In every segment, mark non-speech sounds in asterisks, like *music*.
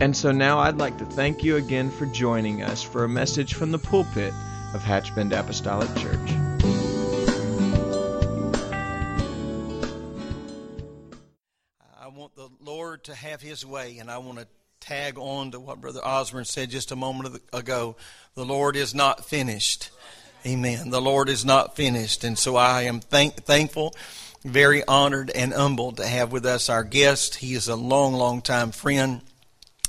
And so now I'd like to thank you again for joining us for a message from the pulpit of Hatchbend Apostolic Church. I want the Lord to have His way, and I want to tag on to what Brother Osborne said just a moment ago. The Lord is not finished. Amen. The Lord is not finished. And so I am thank, thankful, very honored, and humbled to have with us our guest. He is a long, long time friend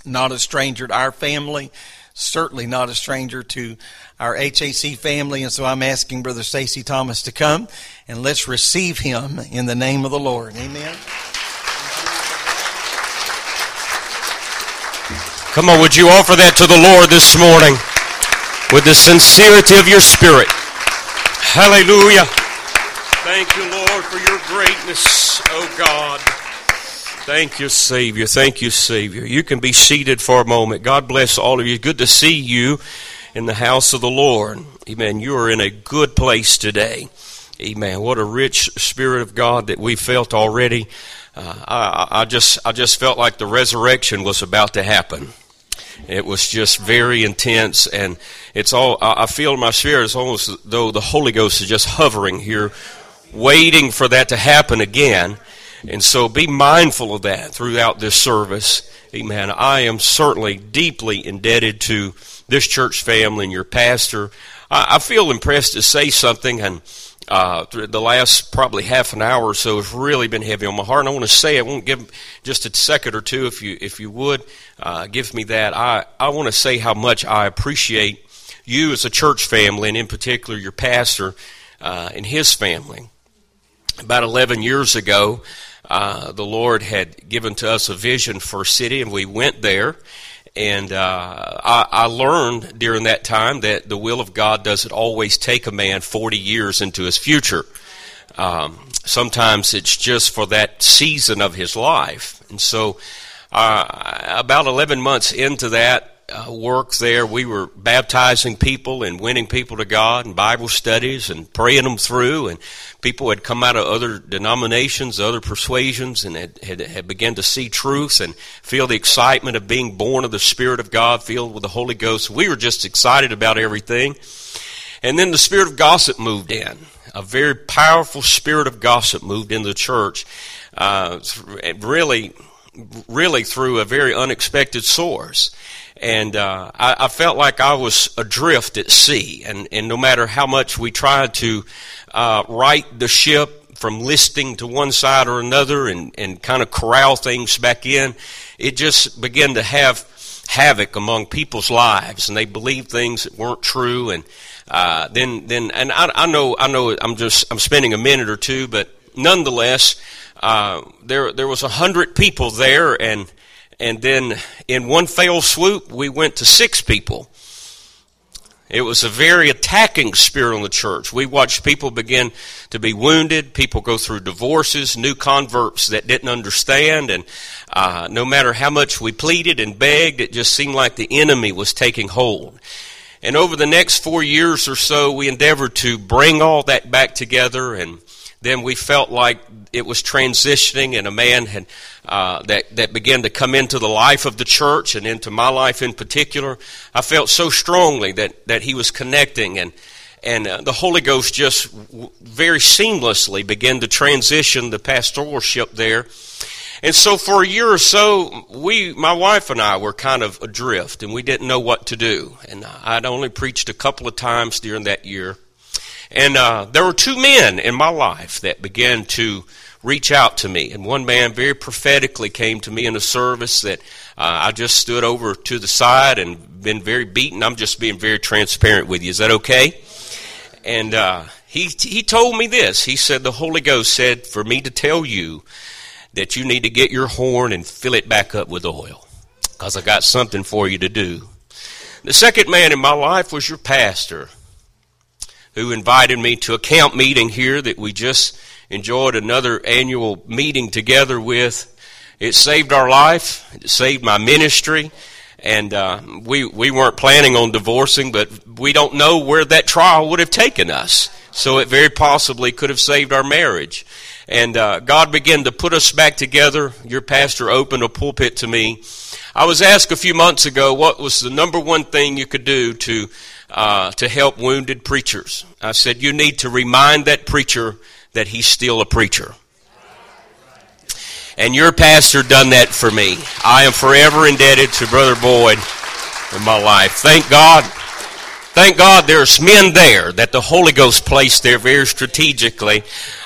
not a stranger to our family, certainly not a stranger to our HAC family. And so I'm asking Brother Stacy Thomas to come and let's receive him in the name of the Lord. Amen. Come on, would you offer that to the Lord this morning with the sincerity of your spirit? Hallelujah. Thank you, Lord, for your greatness, oh God. Thank you, Savior. Thank you, Savior. You can be seated for a moment. God bless all of you. Good to see you in the house of the Lord. Amen. You are in a good place today. Amen. What a rich Spirit of God that we felt already. Uh, I, I just, I just felt like the resurrection was about to happen. It was just very intense, and it's all. I feel in my spirit it's almost though the Holy Ghost is just hovering here, waiting for that to happen again. And so be mindful of that throughout this service. Amen. I am certainly deeply indebted to this church family and your pastor. I, I feel impressed to say something, and uh, the last probably half an hour or so has really been heavy on my heart. And I want to say, I won't give just a second or two, if you if you would uh, give me that. I I want to say how much I appreciate you as a church family, and in particular your pastor uh, and his family. About 11 years ago, uh, the Lord had given to us a vision for a city, and we went there. And uh, I, I, learned during that time that the will of God doesn't always take a man 40 years into his future. Um, sometimes it's just for that season of his life. And so, uh, about 11 months into that, uh, work there. We were baptizing people and winning people to God and Bible studies and praying them through. And people had come out of other denominations, other persuasions, and had, had, had begun to see truth and feel the excitement of being born of the Spirit of God, filled with the Holy Ghost. We were just excited about everything. And then the spirit of gossip moved in. A very powerful spirit of gossip moved into the church. Uh, really, really through a very unexpected source and uh, I, I, felt like I was adrift at sea. And, and no matter how much we tried to uh, right the ship from listing to one side or another and, and kind of corral things back in, it just began to have havoc among people's lives, and they believed things that weren't true. And uh, then, then, and I, I know, I know, I'm just, I'm spending a minute or two, but nonetheless, uh, there, there was a hundred people there, and and then in one fell swoop, we went to six people. It was a very attacking spirit on the church. We watched people begin to be wounded, people go through divorces, new converts that didn't understand, and uh, no matter how much we pleaded and begged, it just seemed like the enemy was taking hold. And over the next four years or so, we endeavored to bring all that back together, and then we felt like it was transitioning, and a man had uh, that that began to come into the life of the church and into my life in particular. I felt so strongly that that he was connecting, and and uh, the Holy Ghost just w- very seamlessly began to transition the pastoralship there. And so for a year or so, we, my wife and I, were kind of adrift, and we didn't know what to do. And I'd only preached a couple of times during that year. And uh, there were two men in my life that began to reach out to me. And one man very prophetically came to me in a service that uh, I just stood over to the side and been very beaten. I'm just being very transparent with you. Is that okay? And uh, he he told me this. He said the Holy Ghost said for me to tell you that you need to get your horn and fill it back up with oil because I got something for you to do. The second man in my life was your pastor, who invited me to a camp meeting here that we just enjoyed another annual meeting together with. It saved our life, it saved my ministry, and uh, we we weren't planning on divorcing, but we don't know where that trial would have taken us. So it very possibly could have saved our marriage. And uh, God began to put us back together. Your pastor opened a pulpit to me. I was asked a few months ago what was the number one thing you could do to uh, to help wounded preachers. I said you need to remind that preacher that he's still a preacher. And your pastor done that for me. I am forever indebted to Brother Boyd in my life. Thank God. Thank God there's men there that the Holy Ghost placed there very strategically.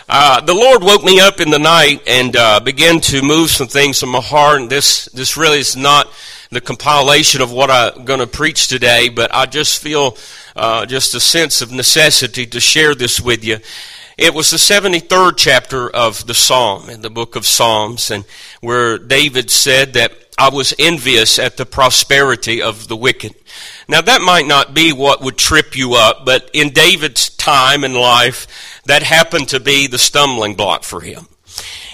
Uh, the Lord woke me up in the night and uh, began to move some things in my heart. And this, this really is not the compilation of what I'm going to preach today, but I just feel uh, just a sense of necessity to share this with you. It was the 73rd chapter of the Psalm, in the book of Psalms, and where David said that I was envious at the prosperity of the wicked. Now that might not be what would trip you up, but in David's time and life, that happened to be the stumbling block for him.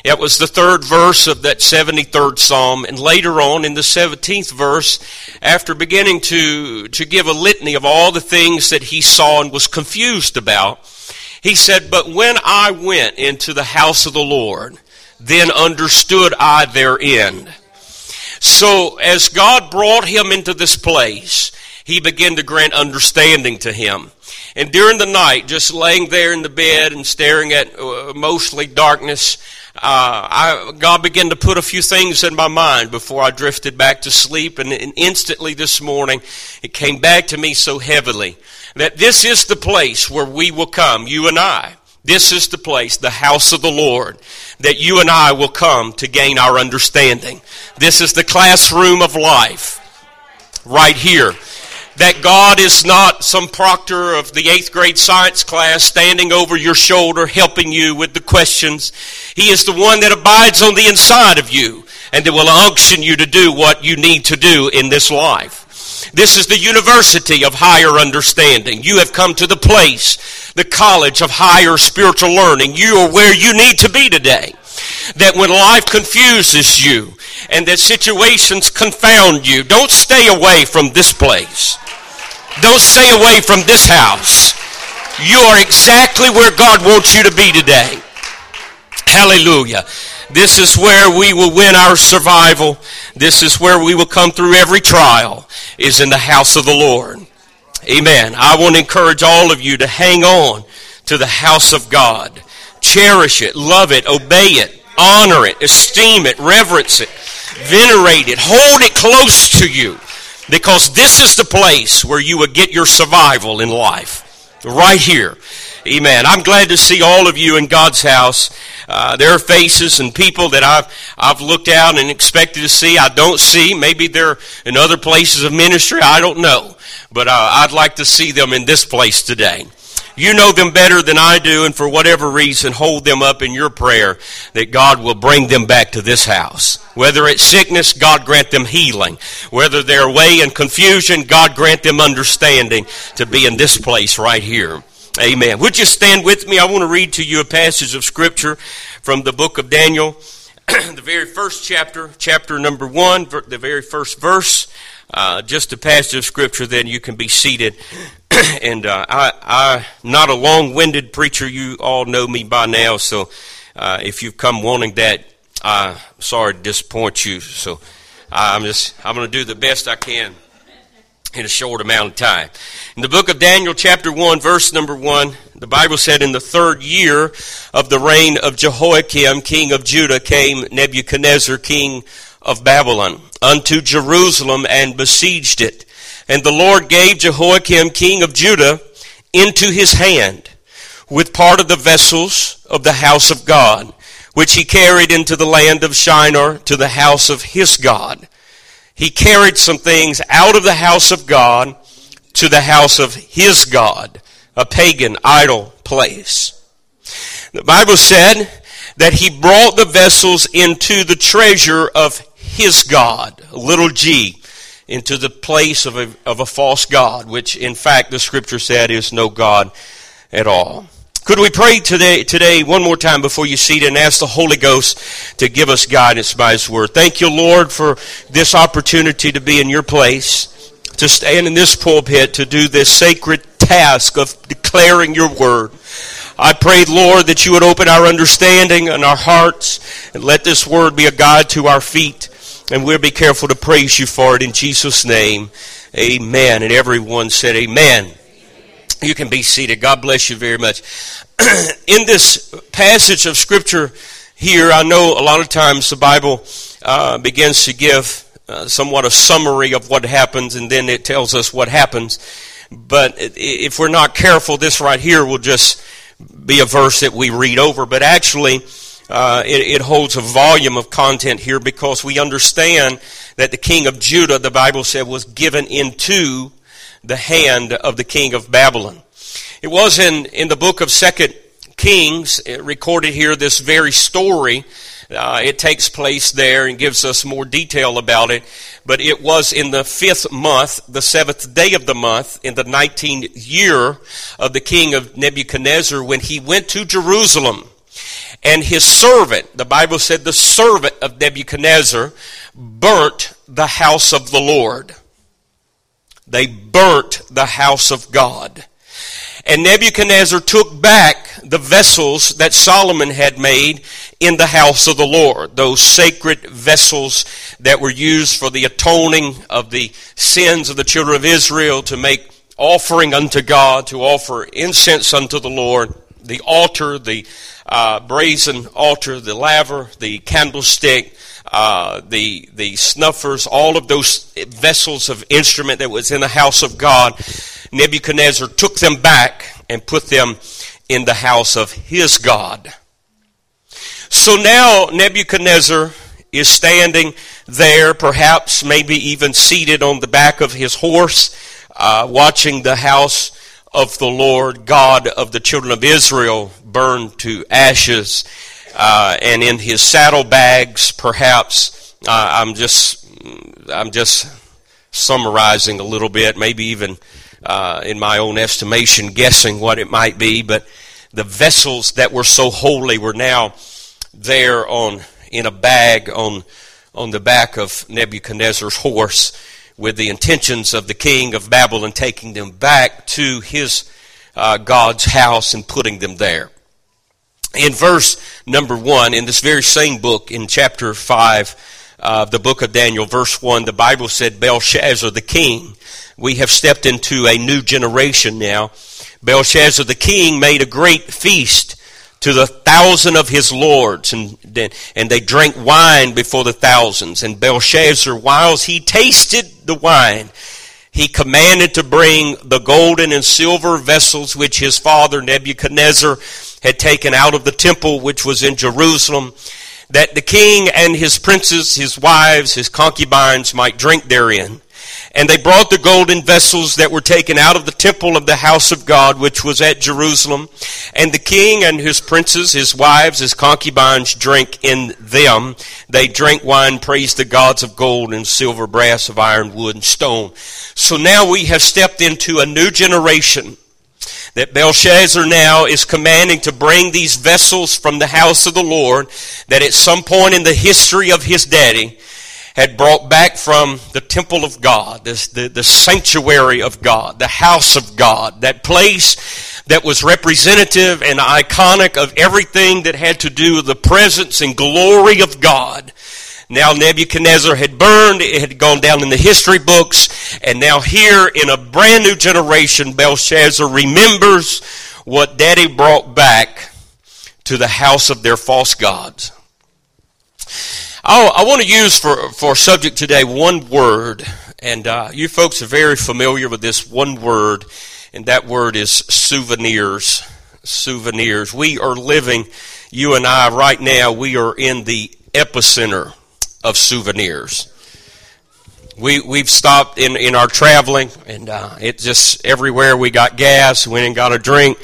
It was the third verse of that 73rd Psalm, and later on in the 17th verse, after beginning to, to give a litany of all the things that he saw and was confused about, he said, But when I went into the house of the Lord, then understood I their end. So as God brought him into this place, he began to grant understanding to him. And during the night, just laying there in the bed and staring at uh, mostly darkness, Uh, I, God began to put a few things in my mind before I drifted back to sleep. And, and instantly this morning, it came back to me so heavily that this is the place where we will come, you and I. This is the place, the house of the Lord, that you and I will come to gain our understanding. This is the classroom of life, right here. That God is not some proctor of the eighth grade science class standing over your shoulder helping you with the questions. He is the one that abides on the inside of you and that will unction you to do what you need to do in this life. This is the university of higher understanding. You have come to the place, the college of higher spiritual learning. You are where you need to be today. That when life confuses you and that situations confound you, don't stay away from this place. Don't stay away from this house. You are exactly where God wants you to be today. Hallelujah. This is where we will win our survival. This is where we will come through every trial, is in the house of the Lord. Amen. I want to encourage all of you to hang on to the house of God. Cherish it, love it, obey it, honor it, esteem it, reverence it, venerate it, hold it close to you. Because this is the place where you will get your survival in life. Right here. Amen. I'm glad to see all of you in God's house. Uh, there are faces and people that I've I've looked out and expected to see. I don't see. Maybe they're in other places of ministry. I don't know, but uh, I'd like to see them in this place today. You know them better than I do, and for whatever reason, hold them up in your prayer that God will bring them back to this house. Whether it's sickness, God grant them healing. Whether they're away in confusion, God grant them understanding to be in this place right here. Amen. Would you stand with me? I want to read to you a passage of Scripture from the book of Daniel, *clears throat* the very first chapter, chapter number one, the very first verse. Uh, just a passage of Scripture, then you can be seated. *coughs* and uh, I, I'm not a long-winded preacher. You all know me by now, so uh, if you've come wanting that, I'm sorry to disappoint you. So I'm just I'm going to do the best I can in a short amount of time. In the book of Daniel, chapter 1, verse number 1, the Bible said, In the third year of the reign of Jehoiakim, king of Judah, came Nebuchadnezzar, king of Babylon, unto Jerusalem and besieged it. And the Lord gave Jehoiakim, king of Judah, into his hand, with part of the vessels of the house of God, which he carried into the land of Shinar to the house of his God he carried some things out of the house of God to the house of his God, a pagan idol place. The Bible said that he brought the vessels into the treasure of his God, little g, into the place of a, of a false God, which in fact the scripture said is no God at all. Could we pray today, today one more time before you seat and ask the Holy Ghost to give us guidance by His Word? Thank you, Lord, for this opportunity to be in your place, to stand in this pulpit, to do this sacred task of declaring your Word. I pray, Lord, that you would open our understanding and our hearts and let this Word be a guide to our feet. And we'll be careful to praise you for it in Jesus' name. Amen. And everyone said, Amen. You can be seated. God bless you very much. *clears throat* In this passage of Scripture here, I know a lot of times the Bible uh, begins to give uh, somewhat a summary of what happens, and then it tells us what happens. But if we're not careful, this right here will just be a verse that we read over. But actually, uh, it, it, holds a volume of content here because we understand that the king of Judah, the Bible said, was given into the hand of the king of Babylon. It was in, in the book of Second Kings, recorded here, this very story. Uh, it takes place there and gives us more detail about it. But it was in the fifth month, the seventh day of the month, in the nineteenth year of the king of Nebuchadnezzar, when he went to Jerusalem. And his servant, the Bible said the servant of Nebuchadnezzar, burnt the house of the Lord. They burnt the house of God. And Nebuchadnezzar took back the vessels that Solomon had made in the house of the Lord. Those sacred vessels that were used for the atoning of the sins of the children of Israel to make offering unto God, to offer incense unto the Lord. The altar, the uh, brazen altar, the laver, the candlestick, uh, the the snuffers, all of those vessels of instrument that was in the house of God, Nebuchadnezzar took them back and put them in the house of his God. So now Nebuchadnezzar is standing there, perhaps maybe even seated on the back of his horse, uh, watching the house of the Lord God of the children of Israel burned to ashes uh, and in his saddlebags, perhaps. Uh, I'm just, I'm just summarizing a little bit, maybe even uh, in my own estimation, guessing what it might be. But the vessels that were so holy were now there on in a bag on on the back of Nebuchadnezzar's horse, with the intentions of the king of Babylon taking them back to his uh, God's house and putting them there in verse number one, in this very same book, in chapter five of the book of Daniel, verse one, the Bible said Belshazzar the king. We have stepped into a new generation now. Belshazzar the king made a great feast to the thousand of his lords, and, and they drank wine before the thousands. And Belshazzar, whilst he tasted the wine, he commanded to bring the golden and silver vessels which his father Nebuchadnezzar had taken out of the temple which was in Jerusalem, that the king and his princes, his wives, his concubines might drink therein. And they brought the golden vessels that were taken out of the temple of the house of God, which was at Jerusalem. And the king and his princes, his wives, his concubines drank in them. They drank wine, praised the gods of gold and silver, brass, of iron, wood, and stone. So now we have stepped into a new generation that Belshazzar now is commanding to bring these vessels from the house of the Lord that at some point in the history of his daddy had brought back from the temple of God, this, the, the sanctuary of God, the house of God, that place that was representative and iconic of everything that had to do with the presence and glory of God. Now Nebuchadnezzar had burned, it had gone down in the history books, and now here in a brand new generation, Belshazzar remembers what daddy brought back to the house of their false gods. I'll, i want to use for, for subject today one word, and uh, you folks are very familiar with this one word, and that word is souvenirs. Souvenirs. We are living, you and I, right now, we are in the epicenter of souvenirs. We, we've stopped in, in our traveling, and uh, it just everywhere we got gas, went and got a drink.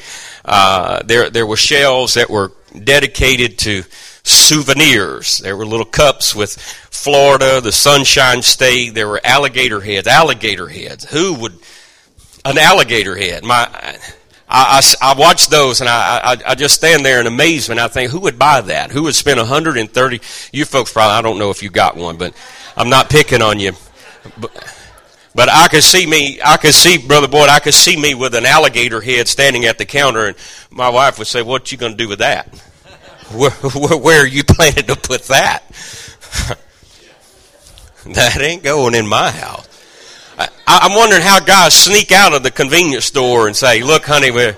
Uh, there, there were shelves that were dedicated to souvenirs. There were little cups with Florida, the Sunshine State. There were alligator heads. Alligator heads. Who would an alligator head? My, I, I, I watch those and I, I, I just stand there in amazement. I think, who would buy that? Who would spend 130? You folks probably, I don't know if you got one, but I'm not picking on you. But, but I could see me, I could see, Brother Boyd, I could see me with an alligator head standing at the counter, and my wife would say, What you going to do with that? Where, where, are you planning to put that? *laughs* that ain't going in my house. I, I'm wondering how guys sneak out of the convenience store and say, Look, honey, we're.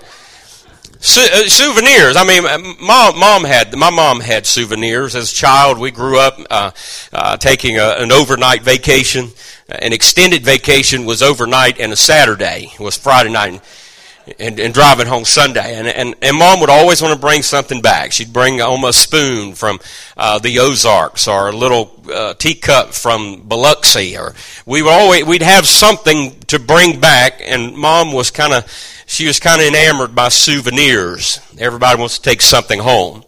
Su- uh, souvenirs. I mean, mom, mom had my mom had souvenirs as a child. We grew up uh, uh, taking a, an overnight vacation an extended vacation was overnight and a Saturday was Friday night and, and driving home Sunday. And, and, and mom would always want to bring something back. She'd bring home a spoon from uh, the Ozarks or a little uh, teacup from Biloxi. Or we would always, we'd have something to bring back. And mom was kind of, she was kind of enamored by souvenirs. Everybody wants to take something home.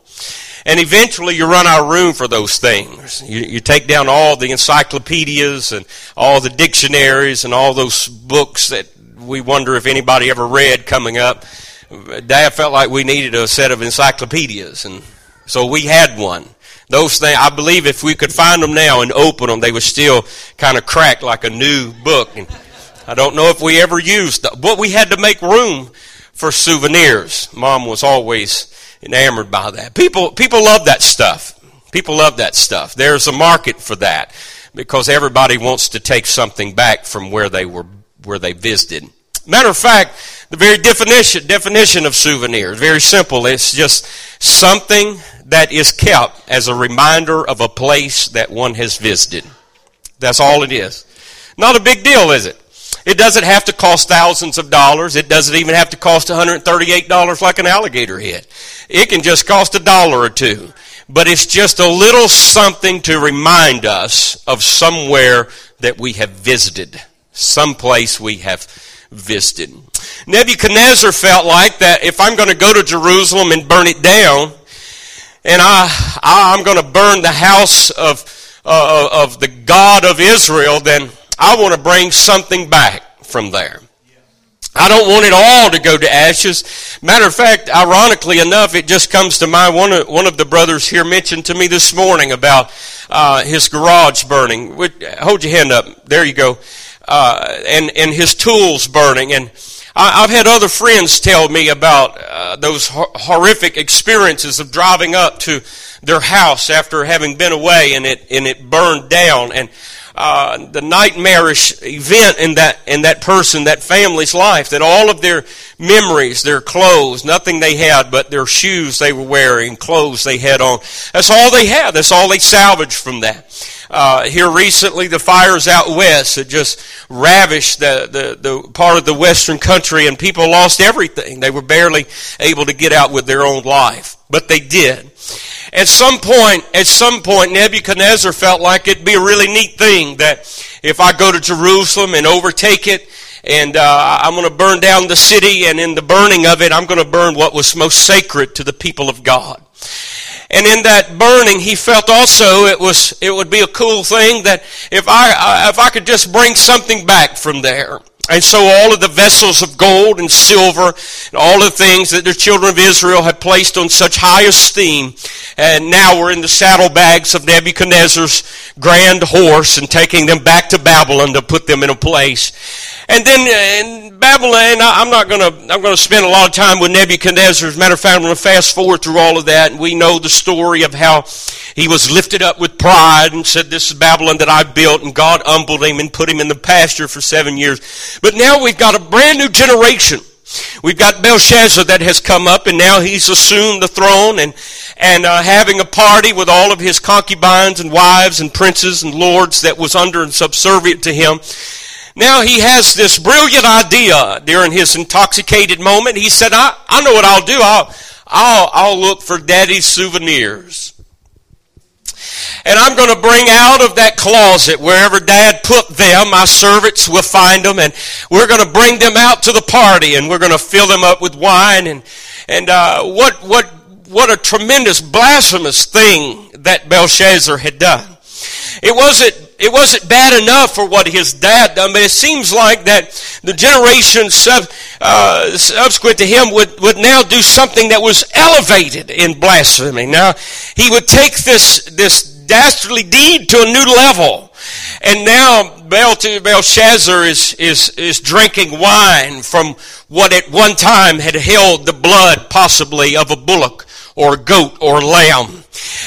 And eventually you run out of room for those things. You, you take down all the encyclopedias and all the dictionaries and all those books that we wonder if anybody ever read coming up. Dad felt like we needed a set of encyclopedias, and so we had one. Those things, I believe, if we could find them now and open them, they would still kind of crack like a new book. And I don't know if we ever used, them, but we had to make room for souvenirs. Mom was always enamored by that. People, people love that stuff. People love that stuff. There's a market for that because everybody wants to take something back from where they were, where they visited. Matter of fact, the very definition, definition of souvenir is very simple. It's just something that is kept as a reminder of a place that one has visited. That's all it is. Not a big deal, is it? It doesn't have to cost thousands of dollars. It doesn't even have to cost $138 like an alligator head. It can just cost a dollar or two. But it's just a little something to remind us of somewhere that we have visited. Some place we have visited. Nebuchadnezzar felt like that if I'm going to go to Jerusalem and burn it down, and I, I am going to burn the house of, uh, of the God of Israel, then I want to bring something back from there. I don't want it all to go to ashes. Matter of fact, ironically enough, it just comes to mind. One of, one of the brothers here mentioned to me this morning about uh, his garage burning. Hold your hand up. There you go. Uh, and and his tools burning. And I, have had other friends tell me about uh, those horrific experiences of driving up to their house after having been away, and it and it burned down. And uh, the nightmarish event in that in that person, that family's life, that all of their memories, their clothes, nothing they had but their shoes they were wearing, clothes they had on. That's all they had. That's all they salvaged from that. Uh, here recently, the fires out west had just ravished the, the, the part of the western country, and people lost everything. They were barely able to get out with their own life, but they did. At some point, at some point, Nebuchadnezzar felt like it'd be a really neat thing that if I go to Jerusalem and overtake it, and uh, I'm going to burn down the city, and in the burning of it, I'm going to burn what was most sacred to the people of God. And in that burning, he felt also it was it would be a cool thing that if I if I could just bring something back from there. And so all of the vessels of gold and silver and all the things that the children of Israel had placed on such high esteem and now were in the saddlebags of Nebuchadnezzar's grand horse and taking them back to Babylon to put them in a place. And then uh, in Babylon, I'm not to I'm to spend a lot of time with Nebuchadnezzar. As a matter of fact, I'm to fast forward through all of that, and we know the story of how he was lifted up with pride and said, "This is Babylon that I built," and God humbled him and put him in the pasture for seven years. But now we've got a brand new generation. We've got Belshazzar that has come up, and now he's assumed the throne and and uh, having a party with all of his concubines and wives and princes and lords that was under and subservient to him. Now he has this brilliant idea during his intoxicated moment. He said, I, I know what I'll do. I'll, I'll, I'll look for daddy's souvenirs. And I'm going to bring out of that closet wherever dad put them, my servants will find them and we're going to bring them out to the party and we're going to fill them up with wine and, and, uh, what, what what a tremendous blasphemous thing that Belshazzar had done. It wasn't, it wasn't bad enough for what his dad done, but it seems like that the generation sub, uh, subsequent to him would, would now do something that was elevated in blasphemy. Now, he would take this, this dastardly deed to a new level. And now Belshazzar is, is, is drinking wine from what at one time had held the blood possibly of a bullock or a goat or lamb.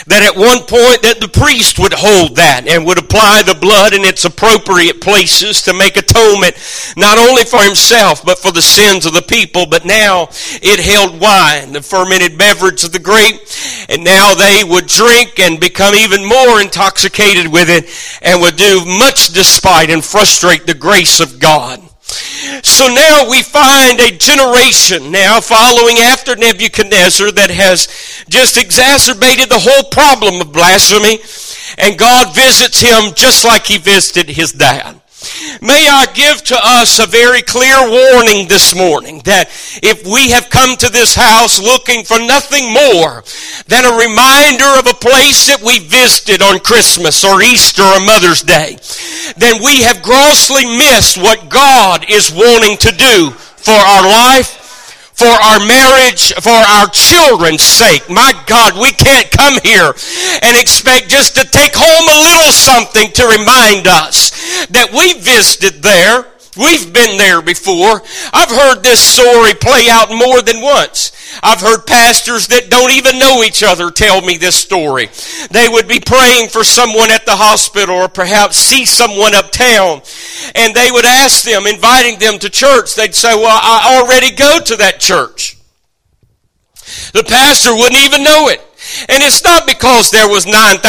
That at one point that the priest would hold that and would apply the blood in its appropriate places to make atonement not only for himself but for the sins of the people. But now it held wine, the fermented beverage of the grape, and now they would drink and become even more intoxicated with it and would do much despite and frustrate the grace of God. So now we find a generation now following after Nebuchadnezzar that has just exacerbated the whole problem of blasphemy, and God visits him just like he visited his dad. May I give to us a very clear warning this morning that if we have come to this house looking for nothing more than a reminder of a place that we visited on Christmas or Easter or Mother's Day, then we have grossly missed what God is wanting to do for our life for our marriage, for our children's sake. My God, we can't come here and expect just to take home a little something to remind us that we visited there We've been there before. I've heard this story play out more than once. I've heard pastors that don't even know each other tell me this story. They would be praying for someone at the hospital or perhaps see someone uptown and they would ask them, inviting them to church. They'd say, well, I already go to that church. The pastor wouldn't even know it. And it's not because there was 9,000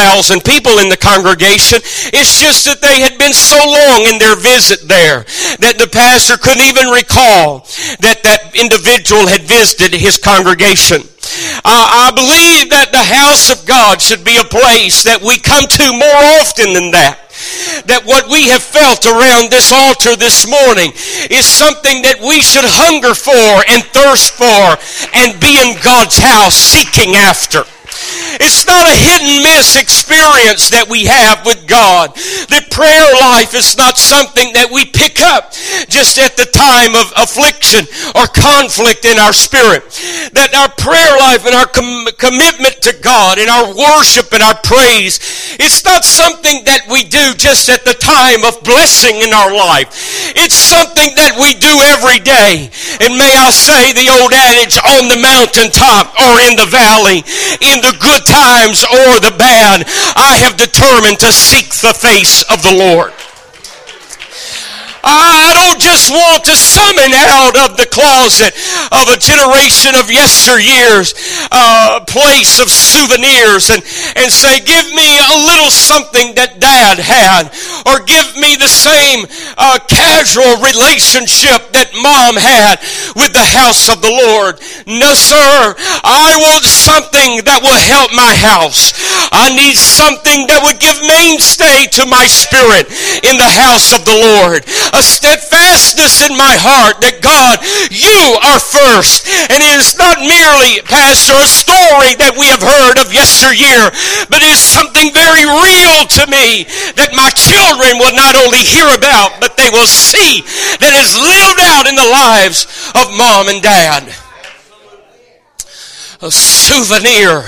people in the congregation. It's just that they had been so long in their visit there that the pastor couldn't even recall that that individual had visited his congregation. Uh, I believe that the house of God should be a place that we come to more often than that that what we have felt around this altar this morning is something that we should hunger for and thirst for and be in God's house seeking after. It's not a hit and miss experience that we have with God. The prayer life is not something that we pick up just at the time of affliction or conflict in our spirit. That our prayer life and our com- commitment to God and our worship and our praise, it's not something that we do just at the time of blessing in our life. It's something that we do every day. And may I say the old adage on the mountaintop or in the valley, in the good times or the bad, I have determined to seek the face of the Lord. I don't just want to summon out of the closet of a generation of yesteryears uh, place of souvenirs and, and say, give me a little something that dad had or give me the same uh, casual relationship that mom had with the house of the Lord. No, sir. I want something that will help my house. I need something that would give mainstay to my spirit in the house of the Lord a steadfastness in my heart that God, you are first. And it is not merely, Pastor, a story that we have heard of yesteryear, but it is something very real to me that my children will not only hear about, but they will see that is lived out in the lives of mom and dad. A souvenir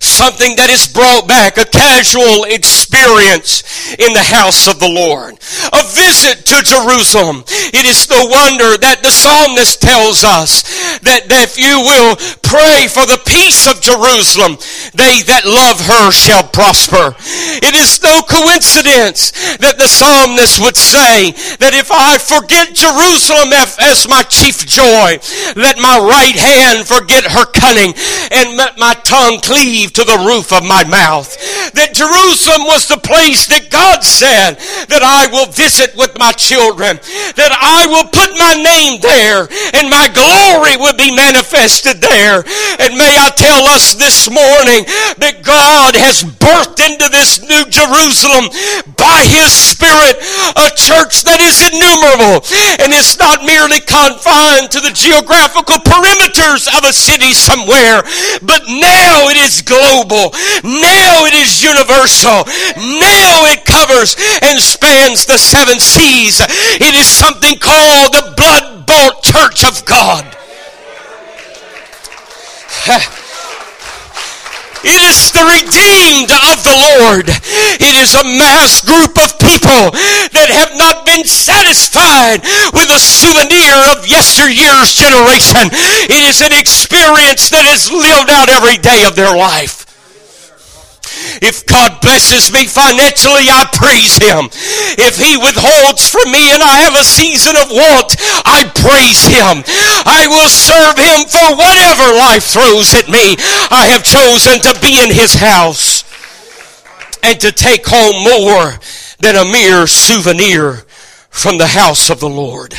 something that is brought back, a casual experience in the house of the Lord. A visit to Jerusalem. It is no wonder that the psalmist tells us that, that if you will pray for the peace of Jerusalem, they that love her shall prosper. It is no coincidence that the psalmist would say that if I forget Jerusalem as my chief joy, let my right hand forget her cunning and let my tongue cleave to the roof of my mouth. that Jerusalem was the place that God said that I will visit with my children, that I will put my name there and my glory will be manifested there. And may I tell us this morning that God has birthed into this new Jerusalem by His Spirit a church that is innumerable and it's not merely confined to the geographical perimeters of a city somewhere, but now it is global. Now it is universal. Now it covers and spans the seven seas. It is something called the blood bought church of God. It is the redeemed of the Lord. It is a mass group of people that have not been satisfied with a souvenir of yesteryear's generation. It is an experience that is lived out every day of their life. If God blesses me financially, I praise Him. If He withholds from me and I have a season of want, I praise Him. I will serve Him for whatever life throws at me. I have chosen to be in His house and to take home more than a mere souvenir from the house of the Lord.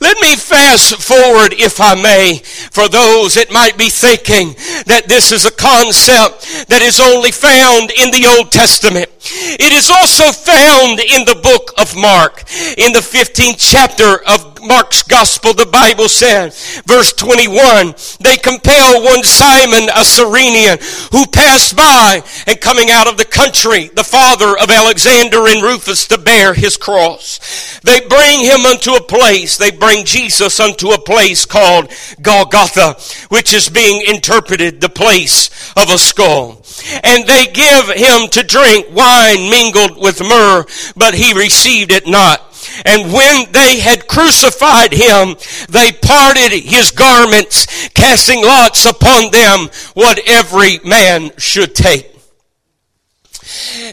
Let me fast forward, if I may, for those that might be thinking that this is a concept that is only found in the Old Testament. It is also found in the book of Mark. In the 15th chapter of Mark's gospel, the Bible says, verse 21, they compel one Simon, a Cyrenian, who passed by and coming out of the country, the father of Alexander and Rufus, to bear his cross. They bring him unto a place, they bring Jesus unto a place called Golgotha, which is being interpreted the place of a skull. And they give him to drink wine mingled with myrrh, but he received it not. And when they had crucified him, they parted his garments, casting lots upon them what every man should take.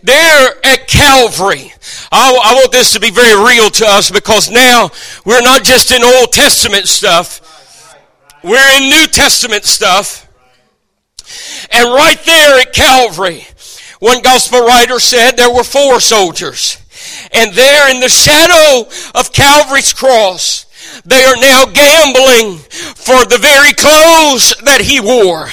There at Calvary, I, I, want this to be very real to us because now we're not just in Old Testament stuff, we're in New Testament stuff. And right there at Calvary, one gospel writer said there were four soldiers. And there in the shadow of Calvary's cross, they are now gambling for the very clothes that he wore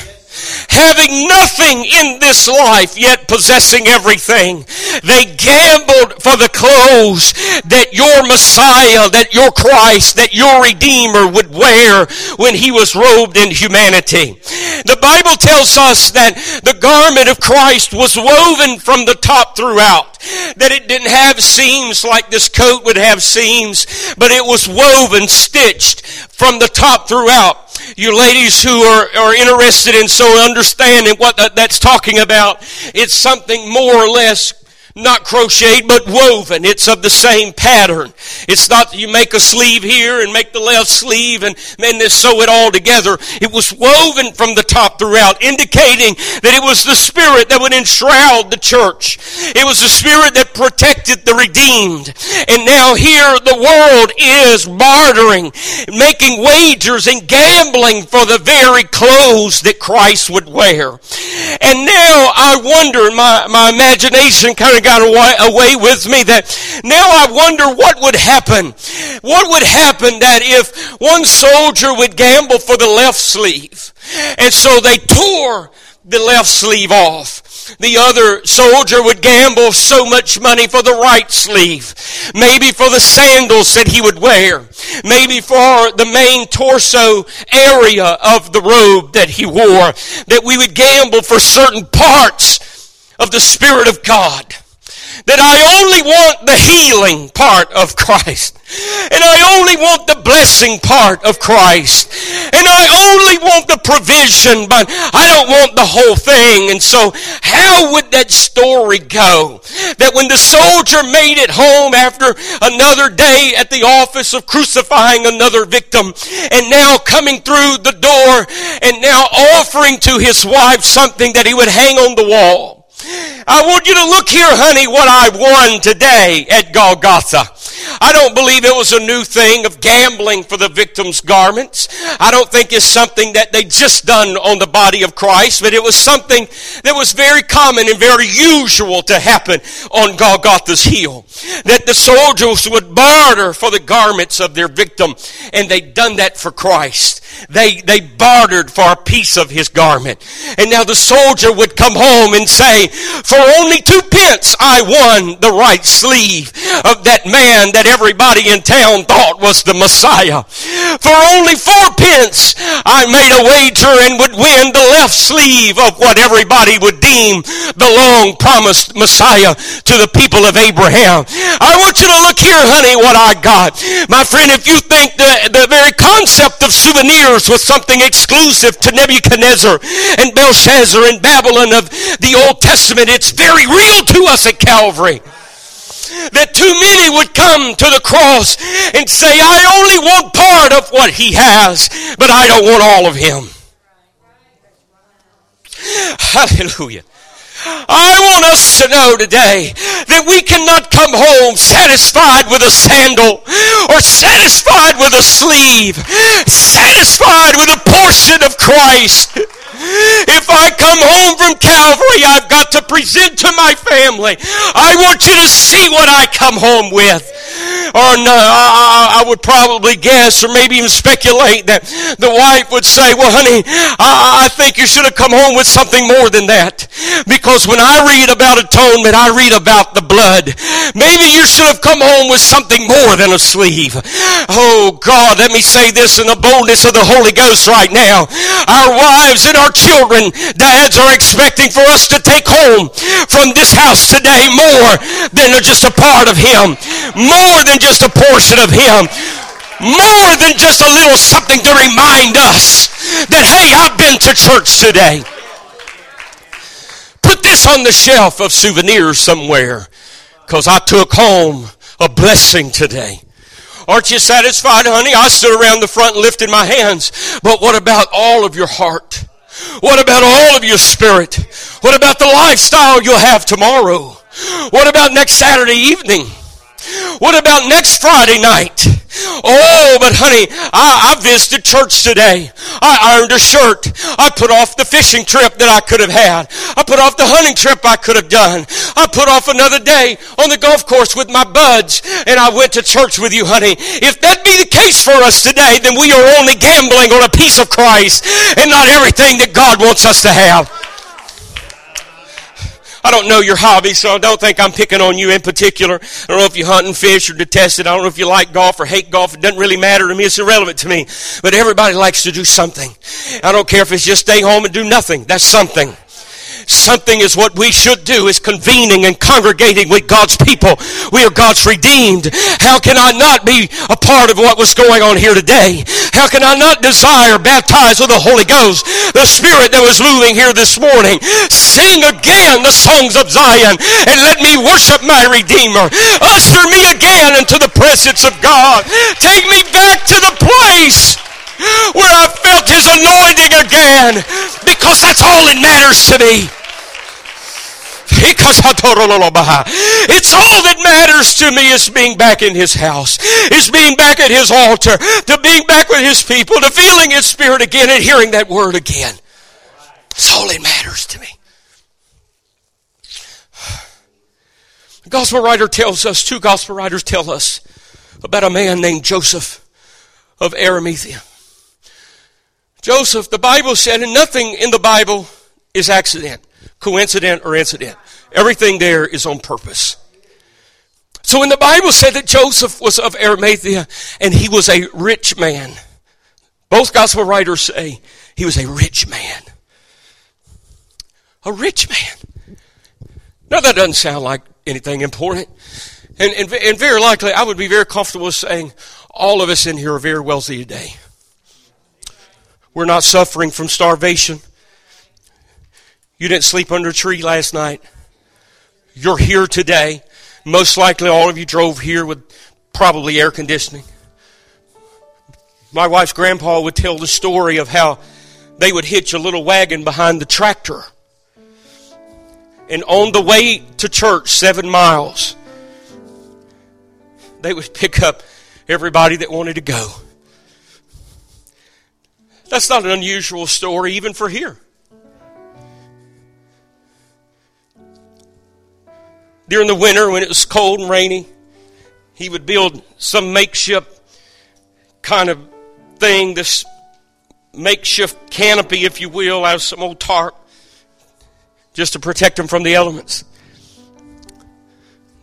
having nothing in this life, yet possessing everything. They gambled for the clothes that your Messiah, that your Christ, that your Redeemer would wear when he was robed in humanity. The Bible tells us that the garment of Christ was woven from the top throughout. That it didn't have seams like this coat would have seams, but it was woven, stitched from the top throughout. You ladies who are, are interested in so understanding what that, that's talking about, it's something more or less not crocheted, but woven. It's of the same pattern. It's not that you make a sleeve here and make the left sleeve and then they sew it all together. It was woven from the top throughout, indicating that it was the Spirit that would enshroud the church. It was the Spirit that protected the redeemed. And now here the world is bartering, making wagers and gambling for the very clothes that Christ would wear. And now I wonder, my, my imagination kind of got away, away with me that now I wonder what would happen. What would happen that if one soldier would gamble for the left sleeve and so they tore the left sleeve off. The other soldier would gamble so much money for the right sleeve. Maybe for the sandals that he would wear. Maybe for the main torso area of the robe that he wore. That we would gamble for certain parts of the Spirit of God that I only want the healing part of Christ. And I only want the blessing part of Christ. And I only want the provision, but I don't want the whole thing. And so how would that story go? That when the soldier made it home after another day at the office of crucifying another victim and now coming through the door and now offering to his wife something that he would hang on the wall. I want you to look here, honey, what I won today at Golgotha. I don't believe it was a new thing of gambling for the victim's garments. I don't think it's something that they just done on the body of Christ, but it was something that was very common and very usual to happen on Golgotha's hill. That the soldiers would barter for the garments of their victim, and they'd done that for Christ. They, they bartered for a piece of his garment. And now the soldier would come home and say, for only two pence I won the right sleeve of that man that everybody in town thought was the Messiah. For only four pence I made a wager and would win the left sleeve of what everybody would deem the long promised Messiah to the people of Abraham. I want you to look here, honey, what I got. My friend, if you think the, the very concept of souvenirs was something exclusive to Nebuchadnezzar and Belshazzar and Babylon of the Old Testament, it's very real to us at Calvary that too many would come to the cross and say, I only want part of what he has, but I don't want all of him. Hallelujah. I want us to know today that we cannot come home satisfied with a sandal or satisfied with a sleeve, satisfied with a portion of Christ. If I come home from Calvary, I've got to present to my family. I want you to see what I come home with. Or no, I, I would probably guess, or maybe even speculate that the wife would say, "Well, honey, I, I think you should have come home with something more than that." Because when I read about atonement, I read about the blood. Maybe you should have come home with something more than a sleeve. Oh God, let me say this in the boldness of the Holy Ghost right now. Our wives and our children, dads are expecting for us to take home from this house today more than just a part of Him, more than just a portion of Him more than just a little something to remind us that, hey, I've been to church today. On the shelf of souvenirs somewhere because I took home a blessing today. Aren't you satisfied, honey? I stood around the front and lifted my hands. But what about all of your heart? What about all of your spirit? What about the lifestyle you'll have tomorrow? What about next Saturday evening? What about next Friday night? Oh, but honey, I, I, visited church today. I ironed a shirt. I put off the fishing trip that I could have had. I put off the hunting trip I could have done. I put off another day on the golf course with my buds and I went to church with you, honey. If that be the case for us today, then we are only gambling on a piece of Christ and not everything that God wants us to have. I don't know your hobby, so I don't think I'm picking on you in particular. I don't know if you hunt and fish or detest it. I don't know if you like golf or hate golf. It doesn't really matter to me. It's irrelevant to me. But everybody likes to do something. I don't care if it's just stay home and do nothing. That's something. Something is what we should do is convening and congregating with God's people. We are God's redeemed. How can I not be a part of what was going on here today? How can I not desire baptized with the Holy Ghost, the Spirit that was moving here this morning? Sing again the songs of Zion and let me worship my Redeemer. Usher me again into the presence of God. Take me back to the place where I felt his anointing again because that's all that matters to me. It's all that matters to me is being back in his house, is being back at his altar, to being back with his people, to feeling his spirit again and hearing that word again. It's all that matters to me. The gospel writer tells us, two gospel writers tell us about a man named Joseph of Arimathea. Joseph, the Bible said, and nothing in the Bible is accident, coincident, or incident. Everything there is on purpose. So when the Bible said that Joseph was of Arimathea and he was a rich man, both gospel writers say he was a rich man. A rich man. Now that doesn't sound like anything important. And, and, and very likely, I would be very comfortable saying all of us in here are very wealthy today. We're not suffering from starvation. You didn't sleep under a tree last night. You're here today. Most likely all of you drove here with probably air conditioning. My wife's grandpa would tell the story of how they would hitch a little wagon behind the tractor. And on the way to church, seven miles, they would pick up everybody that wanted to go. That's not an unusual story, even for here. During the winter, when it was cold and rainy, he would build some makeshift kind of thing, this makeshift canopy, if you will, out of some old tarp, just to protect them from the elements.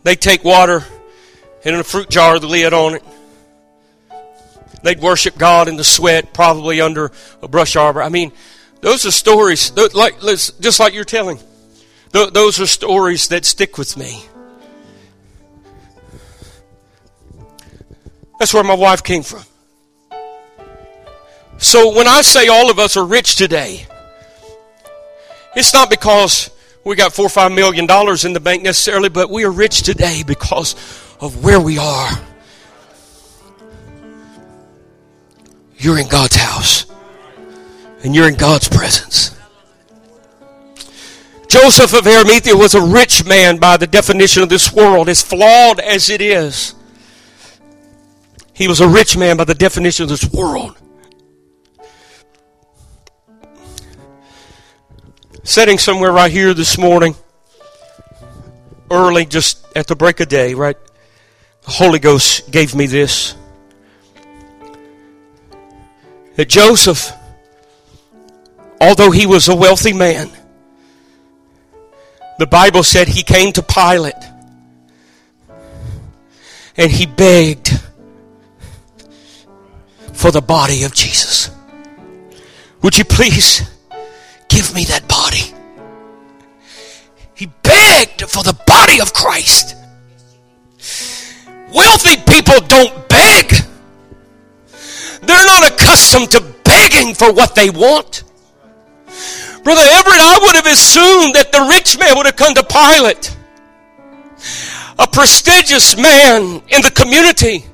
They'd take water and in a fruit jar, the lid on it. They'd worship God in the sweat, probably under a brush arbor. I mean, those are stories, like just like you're telling. Those are stories that stick with me. That's where my wife came from. So when I say all of us are rich today, it's not because we got four or five million dollars in the bank necessarily, but we are rich today because of where we are. You're in God's house. And you're in God's presence. Joseph of Arimathea was a rich man by the definition of this world, as flawed as it is. He was a rich man by the definition of this world. Sitting somewhere right here this morning, early, just at the break of day, right? The Holy Ghost gave me this. That Joseph, although he was a wealthy man, the Bible said he came to Pilate and he begged for the body of Jesus. Would you please give me that body? He begged for the body of Christ. Wealthy people don't beg. They're not accustomed to begging for what they want. Brother Everett, I would have assumed that the rich man would have come to Pilate, a prestigious man in the community,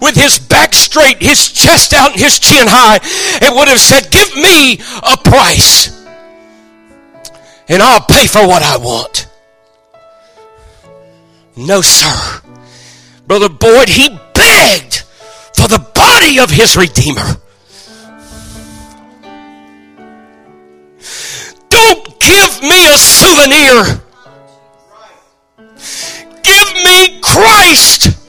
with his back straight, his chest out, and his chin high, and would have said, Give me a price, and I'll pay for what I want. No, sir. Brother Boyd, he begged for the body of his Redeemer. Don't give me a souvenir. Give me Christ.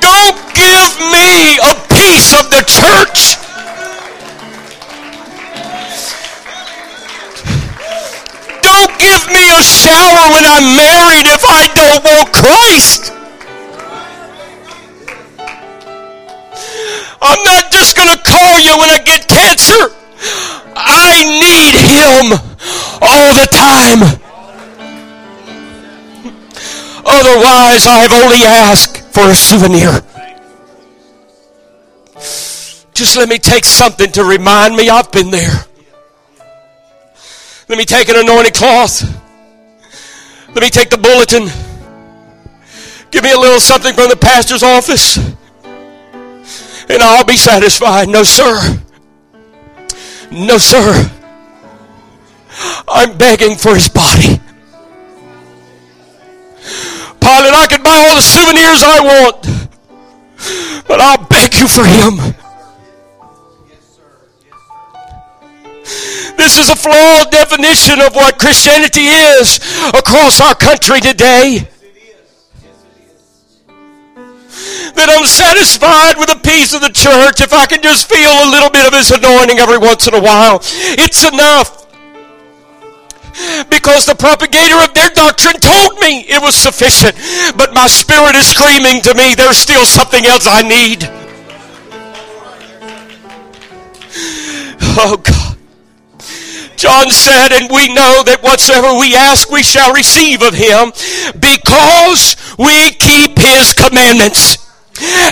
Don't give me a piece of the church. Don't give me a shower when I'm married if I don't want Christ. I'm not just going to call you when I get cancer. I need Him all the time. Otherwise, I have only asked for a souvenir. Just let me take something to remind me I've been there. Let me take an anointed cloth. Let me take the bulletin. Give me a little something from the pastor's office. And I'll be satisfied. No, sir. No, sir. I'm begging for his body. Pilate, I can buy all the souvenirs I want, but I'll beg you for him. This is a flawed definition of what Christianity is across our country today. That I'm satisfied with a piece of the church if I can just feel a little bit of His anointing every once in a while. It's enough. Because the propagator of their doctrine told me it was sufficient. But my spirit is screaming to me, there's still something else I need. Oh God. John said, and we know that whatsoever we ask, we shall receive of him because we keep his commandments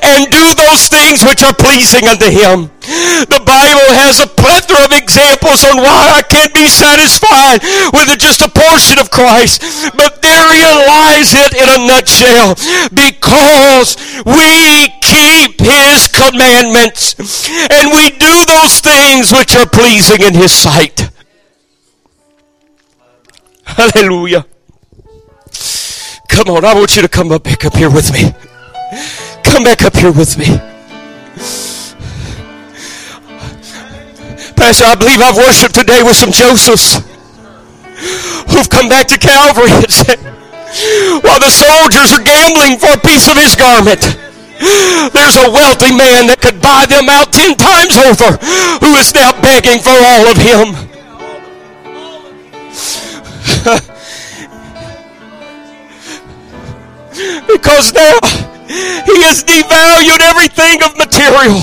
and do those things which are pleasing unto him. The Bible has a plethora of examples on why I can't be satisfied with just a portion of Christ. But therein lies it in a nutshell. Because we keep his commandments and we do those things which are pleasing in his sight. Hallelujah. Come on, I want you to come up back up here with me. Come back up here with me. Pastor, I believe I've worshiped today with some Josephs who've come back to Calvary and said, while the soldiers are gambling for a piece of his garment, there's a wealthy man that could buy them out ten times over who is now begging for all of him. Because now he has devalued everything of material.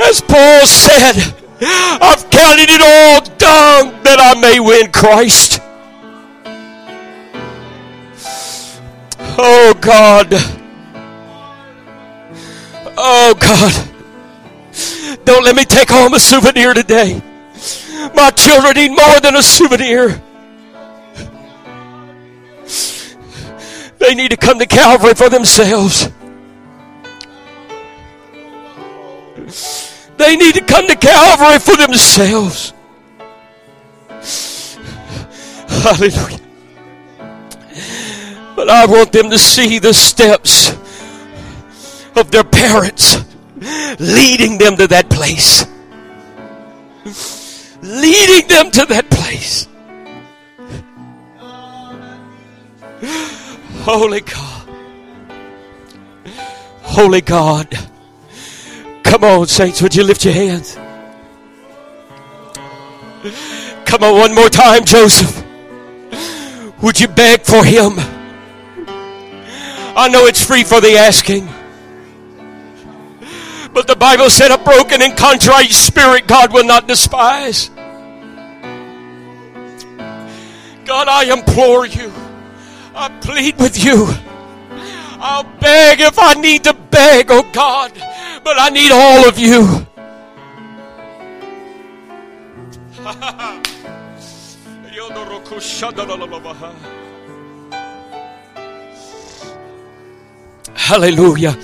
As Paul said, I've counted it all dung that I may win Christ. Oh God. Oh God. Don't let me take home a souvenir today. My children need more than a souvenir. They need to come to Calvary for themselves. They need to come to Calvary for themselves. Hallelujah. But I want them to see the steps of their parents leading them to that place. Leading them to that place. Holy God. Holy God. Come on, saints, would you lift your hands? Come on, one more time, Joseph. Would you beg for him? I know it's free for the asking. But the Bible said a broken and contrite spirit God will not despise. God, I implore you. I plead with you. I'll beg if I need to beg, oh God, but I need all of you. *laughs* Hallelujah.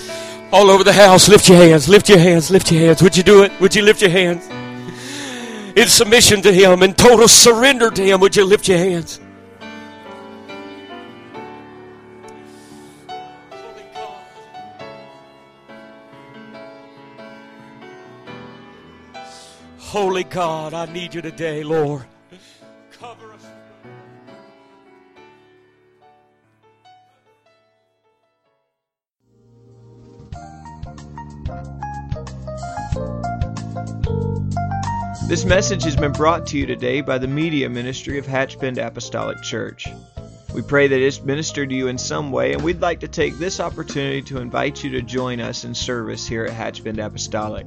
All over the house, lift your hands, lift your hands, lift your hands. Would you do it? Would you lift your hands? In submission to Him, in total surrender to Him, would you lift your hands? Holy God, I need you today, Lord. Cover us. This message has been brought to you today by the media ministry of Hatchbend Apostolic Church. We pray that it's ministered to you in some way, and we'd like to take this opportunity to invite you to join us in service here at Hatchbend Apostolic.